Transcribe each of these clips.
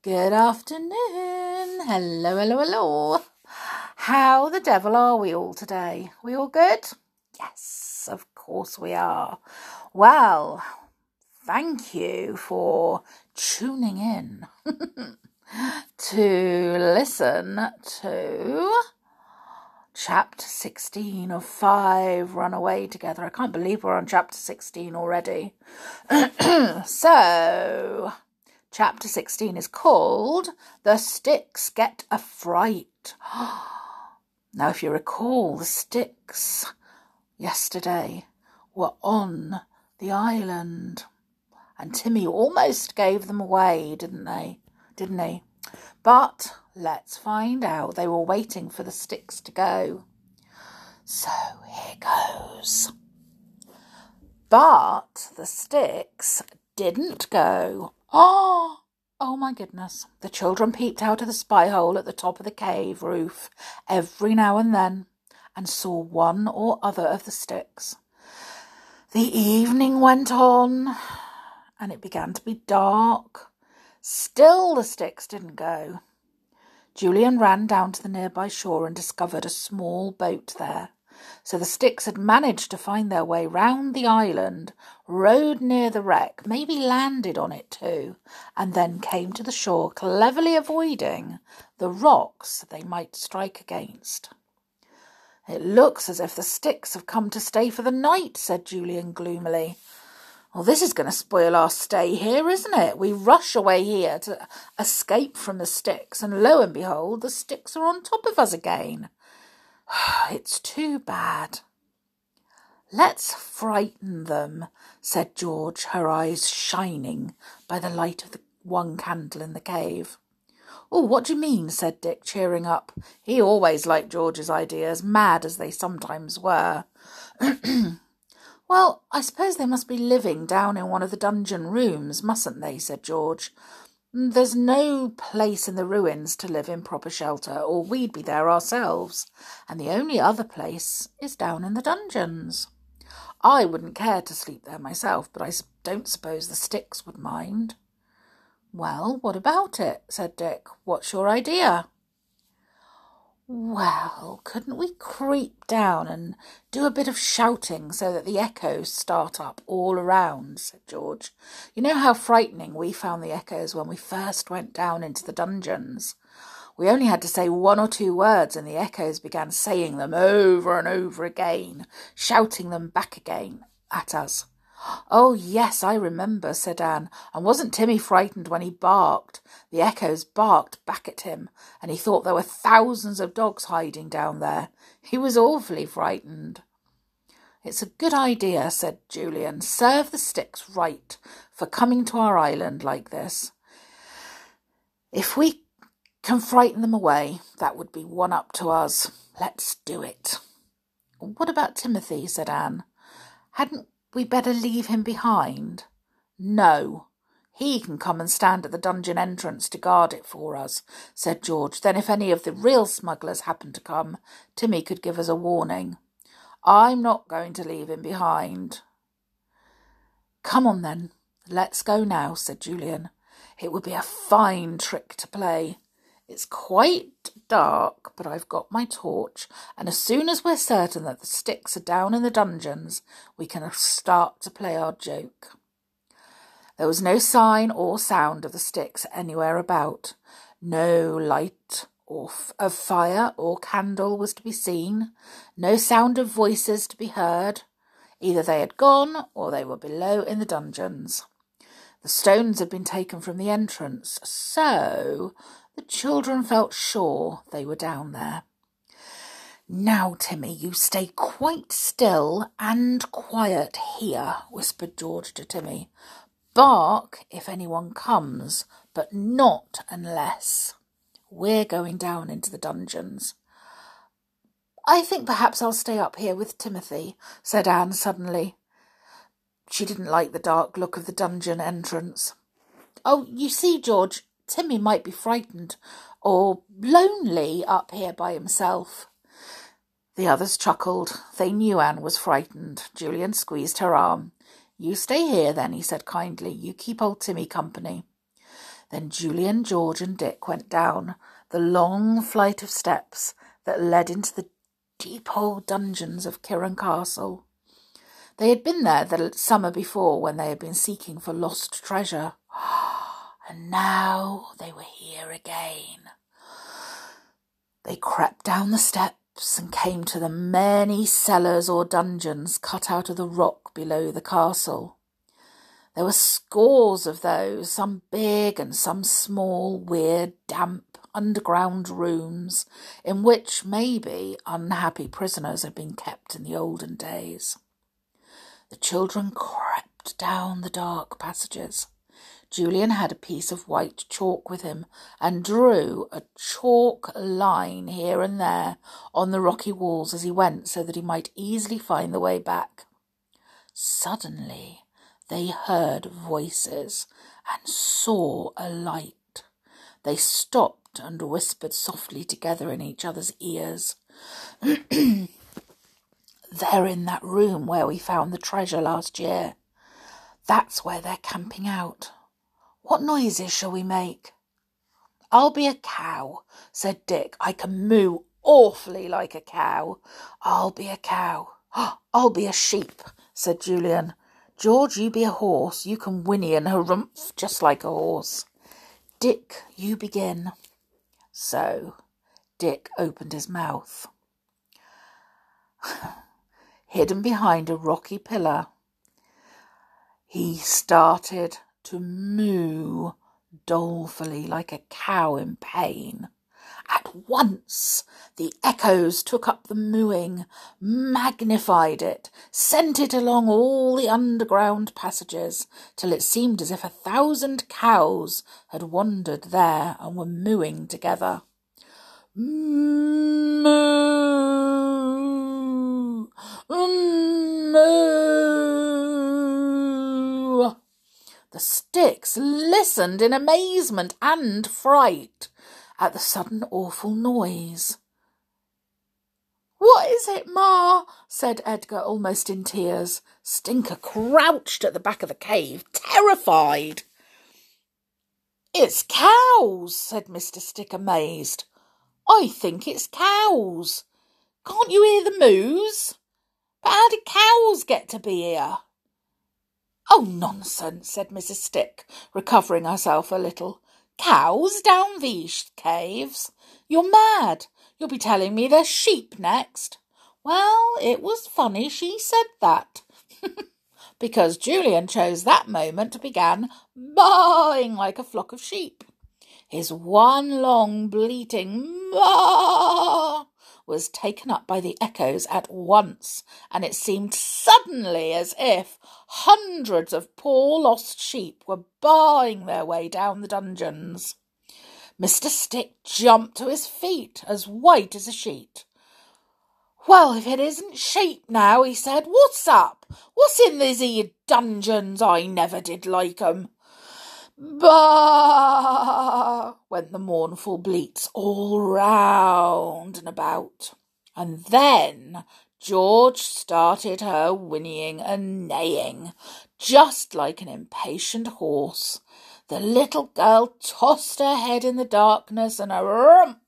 Good afternoon. Hello, hello, hello. How the devil are we all today? We all good? Yes, of course we are. Well, thank you for tuning in to listen to chapter 16 of 5 Run Away Together. I can't believe we're on chapter 16 already. so, chapter 16 is called The Sticks Get a Fright. now, if you recall, the sticks yesterday were on the island, and Timmy almost gave them away, didn't they? Didn't he? But let's find out. They were waiting for the sticks to go. So here goes. But the sticks didn't go. Oh, oh my goodness. The children peeped out of the spy hole at the top of the cave roof every now and then and saw one or other of the sticks. The evening went on and it began to be dark. Still the sticks didn't go. Julian ran down to the nearby shore and discovered a small boat there. So the sticks had managed to find their way round the island, rode near the wreck, maybe landed on it too, and then came to the shore, cleverly avoiding the rocks they might strike against. It looks as if the sticks have come to stay for the night, said Julian gloomily. Well, this is going to spoil our stay here, isn't it? We rush away here to escape from the sticks, and lo and behold, the sticks are on top of us again. It's too bad. Let's frighten them, said George, her eyes shining by the light of the one candle in the cave. Oh, what do you mean? said Dick, cheering up. He always liked George's ideas, mad as they sometimes were. well, I suppose they must be living down in one of the dungeon rooms, mustn't they? said George. Mm, there's no place in the ruins to live in proper shelter, or we'd be there ourselves, and the only other place is down in the dungeons. I wouldn't care to sleep there myself, but I don't suppose the sticks would mind. Well, what about it? said Dick. What's your idea? Well, couldn't we creep down and do a bit of shouting so that the echoes start up all around? said George. You know how frightening we found the echoes when we first went down into the dungeons. We only had to say one or two words, and the echoes began saying them over and over again, shouting them back again at us. Oh, yes, I remember, said Anne. And wasn't Timmy frightened when he barked? The echoes barked back at him, and he thought there were thousands of dogs hiding down there. He was awfully frightened. It's a good idea, said Julian. Serve the sticks right for coming to our island like this. If we can frighten them away, that would be one up to us. Let's do it. What about Timothy? said Anne. Hadn't we better leave him behind? No. He can come and stand at the dungeon entrance to guard it for us, said George. Then, if any of the real smugglers happen to come, Timmy could give us a warning. I'm not going to leave him behind. Come on, then. Let's go now, said Julian. It would be a fine trick to play. It's quite dark, but I've got my torch, and as soon as we're certain that the sticks are down in the dungeons, we can start to play our joke. There was no sign or sound of the sticks anywhere about. No light of fire or candle was to be seen. No sound of voices to be heard. Either they had gone or they were below in the dungeons. The stones had been taken from the entrance, so the children felt sure they were down there. Now, Timmy, you stay quite still and quiet here, whispered George to Timmy. Bark if anyone comes, but not unless. We're going down into the dungeons. I think perhaps I'll stay up here with Timothy, said Anne suddenly. She didn't like the dark look of the dungeon entrance. Oh, you see, George, Timmy might be frightened or lonely up here by himself. The others chuckled. They knew Anne was frightened. Julian squeezed her arm. You stay here, then, he said kindly. You keep old Timmy company. Then Julian, George, and Dick went down the long flight of steps that led into the deep old dungeons of Kirrin Castle. They had been there the summer before when they had been seeking for lost treasure. And now they were here again. They crept down the steps and came to the many cellars or dungeons cut out of the rock below the castle. There were scores of those, some big and some small, weird, damp, underground rooms in which maybe unhappy prisoners had been kept in the olden days. The children crept down the dark passages. Julian had a piece of white chalk with him and drew a chalk line here and there on the rocky walls as he went so that he might easily find the way back. Suddenly they heard voices and saw a light. They stopped and whispered softly together in each other's ears. They're in that room where we found the treasure last year. That's where they're camping out. What noises shall we make? I'll be a cow, said Dick. I can moo awfully like a cow. I'll be a cow. I'll be a sheep, said Julian. George, you be a horse. You can whinny and harumph just like a horse. Dick, you begin. So Dick opened his mouth. hidden behind a rocky pillar. He started to moo dolefully like a cow in pain. At once the echoes took up the mooing, magnified it, sent it along all the underground passages, till it seemed as if a thousand cows had wandered there and were mooing together. Moo! Moo! The sticks listened in amazement and fright at the sudden awful noise. What is it, Ma? said Edgar, almost in tears. Stinker crouched at the back of the cave, terrified. It's cows, said Mr. Stick, amazed. I think it's cows. Can't you hear the moos? But how did cows get to be here? Oh, nonsense, said Mrs. Stick, recovering herself a little. Cows down these caves? You're mad. You'll be telling me there's sheep next. Well, it was funny she said that. because Julian chose that moment to begin baaing like a flock of sheep. His one long bleating baa was taken up by the echoes at once, and it seemed suddenly as if hundreds of poor lost sheep were baaing their way down the dungeons. Mr. Stick jumped to his feet, as white as a sheet. Well, if it isn't sheep now, he said, what's up? What's in these here dungeons? I never did like 'em. Bah! went the mournful bleats all round and about. And then George started her whinnying and neighing, just like an impatient horse. The little girl tossed her head in the darkness and a rump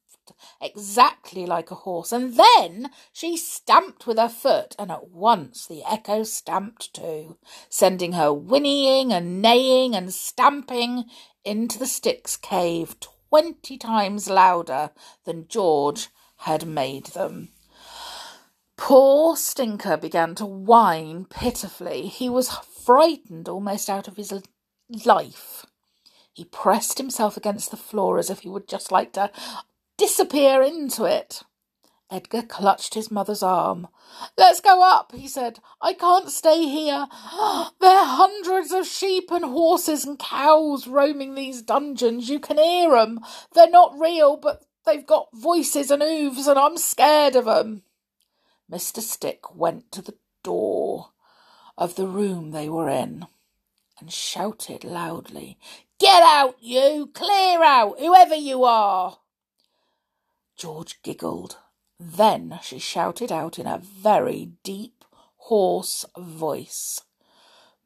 exactly like a horse, and then she stamped with her foot, and at once the echo stamped too, sending her whinnying and neighing and stamping into the sticks cave twenty times louder than George had made them. Poor Stinker began to whine pitifully. He was frightened almost out of his life. He pressed himself against the floor as if he would just like to disappear into it. Edgar clutched his mother's arm. Let's go up, he said. I can't stay here. There are hundreds of sheep and horses and cows roaming these dungeons. You can hear 'em. They're not real, but they've got voices and oofs, and I'm scared of 'em. Mr. Stick went to the door of the room they were in and shouted loudly, Get out, you! Clear out, whoever you are! George giggled. Then she shouted out in a very deep, hoarse voice,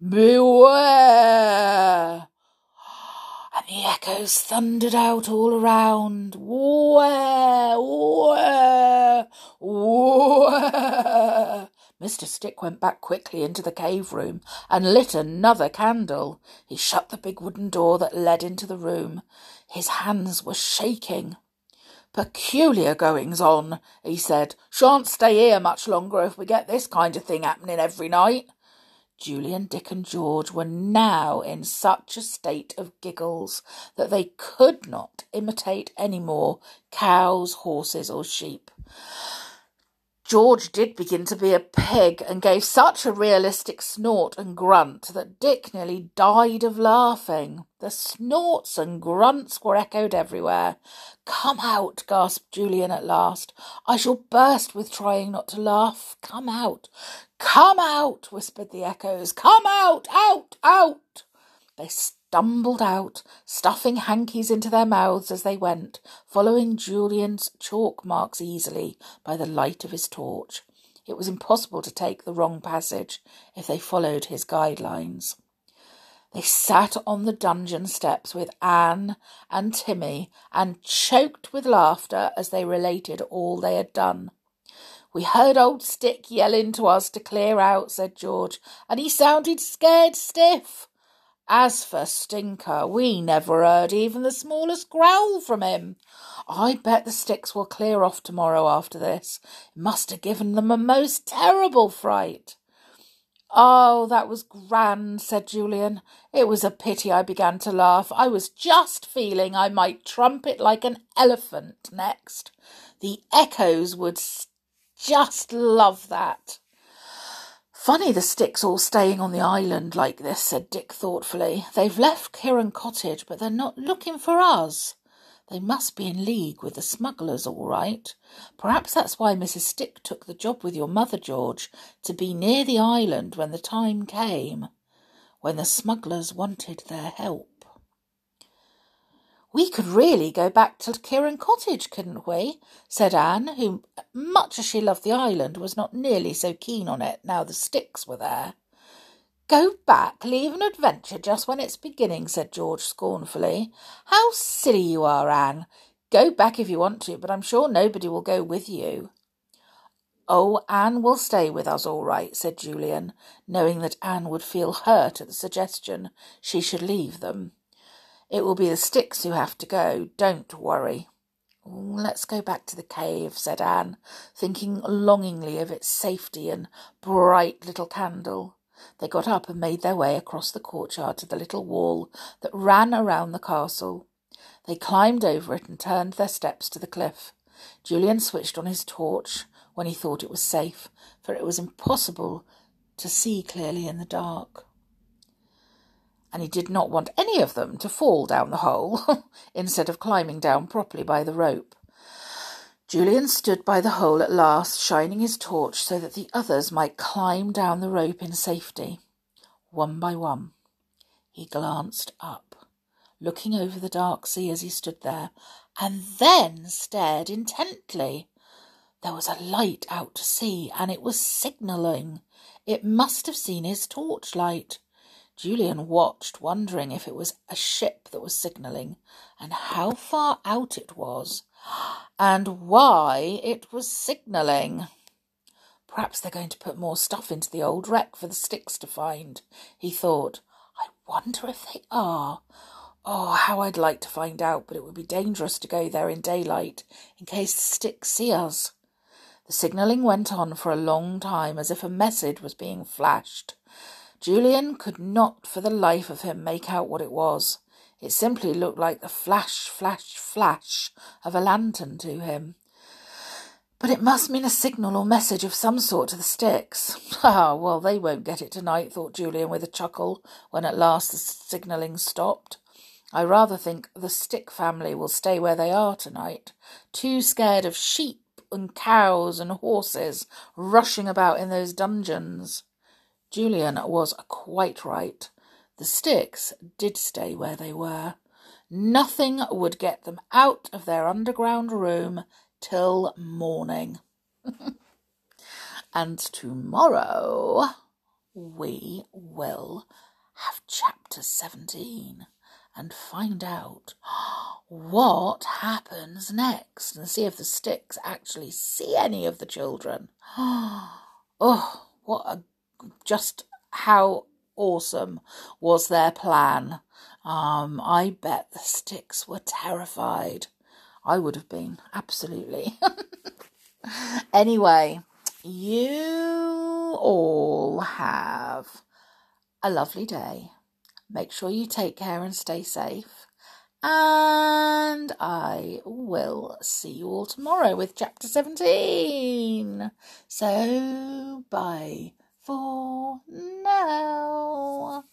Beware! and the echoes thundered out all around. Where, where, where? Mr. Stick went back quickly into the cave room and lit another candle. He shut the big wooden door that led into the room. His hands were shaking. Peculiar goings on, he said. Shan't stay here much longer if we get this kind of thing happening every night. Julian, Dick, and George were now in such a state of giggles that they could not imitate any more cows, horses, or sheep. George did begin to be a pig and gave such a realistic snort and grunt that Dick nearly died of laughing. The snorts and grunts were echoed everywhere. Come out, gasped Julian at last. I shall burst with trying not to laugh. Come out. Come out, whispered the echoes. Come out, out, out. They stumbled out, stuffing hankies into their mouths as they went, following Julian's chalk marks easily by the light of his torch. It was impossible to take the wrong passage if they followed his guidelines. They sat on the dungeon steps with Anne and Timmy and choked with laughter as they related all they had done. We heard old Stick yelling to us to clear out, said George, and he sounded scared stiff. As for Stinker, we never heard even the smallest growl from him. I bet the sticks will clear off tomorrow after this. It must have given them a most terrible fright. Oh, that was grand, said Julian. It was a pity I began to laugh. I was just feeling I might trumpet like an elephant next. The echoes would just love that. Funny the sticks all staying on the island like this, said Dick thoughtfully. They've left Kirrin Cottage, but they're not looking for us. They must be in league with the smugglers, all right. Perhaps that's why Mrs. Stick took the job with your mother, George, to be near the island when the time came, when the smugglers wanted their help. We could really go back to Kirrin Cottage, couldn't we? said Anne, who, much as she loved the island, was not nearly so keen on it now the sticks were there. Go back, leave an adventure just when it's beginning, said George scornfully. How silly you are, Anne. Go back if you want to, but I'm sure nobody will go with you. Oh, Anne will stay with us all right, said Julian, knowing that Anne would feel hurt at the suggestion she should leave them. It will be the sticks who have to go. Don't worry. Let's go back to the cave, said Anne, thinking longingly of its safety and bright little candle. They got up and made their way across the courtyard to the little wall that ran around the castle. They climbed over it and turned their steps to the cliff. Julian switched on his torch when he thought it was safe, for it was impossible to see clearly in the dark and he did not want any of them to fall down the hole instead of climbing down properly by the rope. Julian stood by the hole at last, shining his torch so that the others might climb down the rope in safety. One by one, he glanced up, looking over the dark sea as he stood there, and then stared intently. There was a light out to sea, and it was signalling. It must have seen his torchlight. Julian watched, wondering if it was a ship that was signalling, and how far out it was, and why it was signalling. Perhaps they're going to put more stuff into the old wreck for the sticks to find, he thought. I wonder if they are. Oh, how I'd like to find out, but it would be dangerous to go there in daylight in case the sticks see us. The signalling went on for a long time as if a message was being flashed. Julian could not for the life of him make out what it was. It simply looked like the flash, flash, flash of a lantern to him. But it must mean a signal or message of some sort to the sticks. Ah, well, they won't get it tonight, thought Julian with a chuckle, when at last the signalling stopped. I rather think the stick family will stay where they are tonight, too scared of sheep and cows and horses rushing about in those dungeons. Julian was quite right. The sticks did stay where they were. Nothing would get them out of their underground room till morning. and tomorrow we will have chapter 17 and find out what happens next and see if the sticks actually see any of the children. Oh, what a just how awesome was their plan. Um, I bet the sticks were terrified. I would have been, absolutely. anyway, you all have a lovely day. Make sure you take care and stay safe. And I will see you all tomorrow with chapter 17. So, bye for now.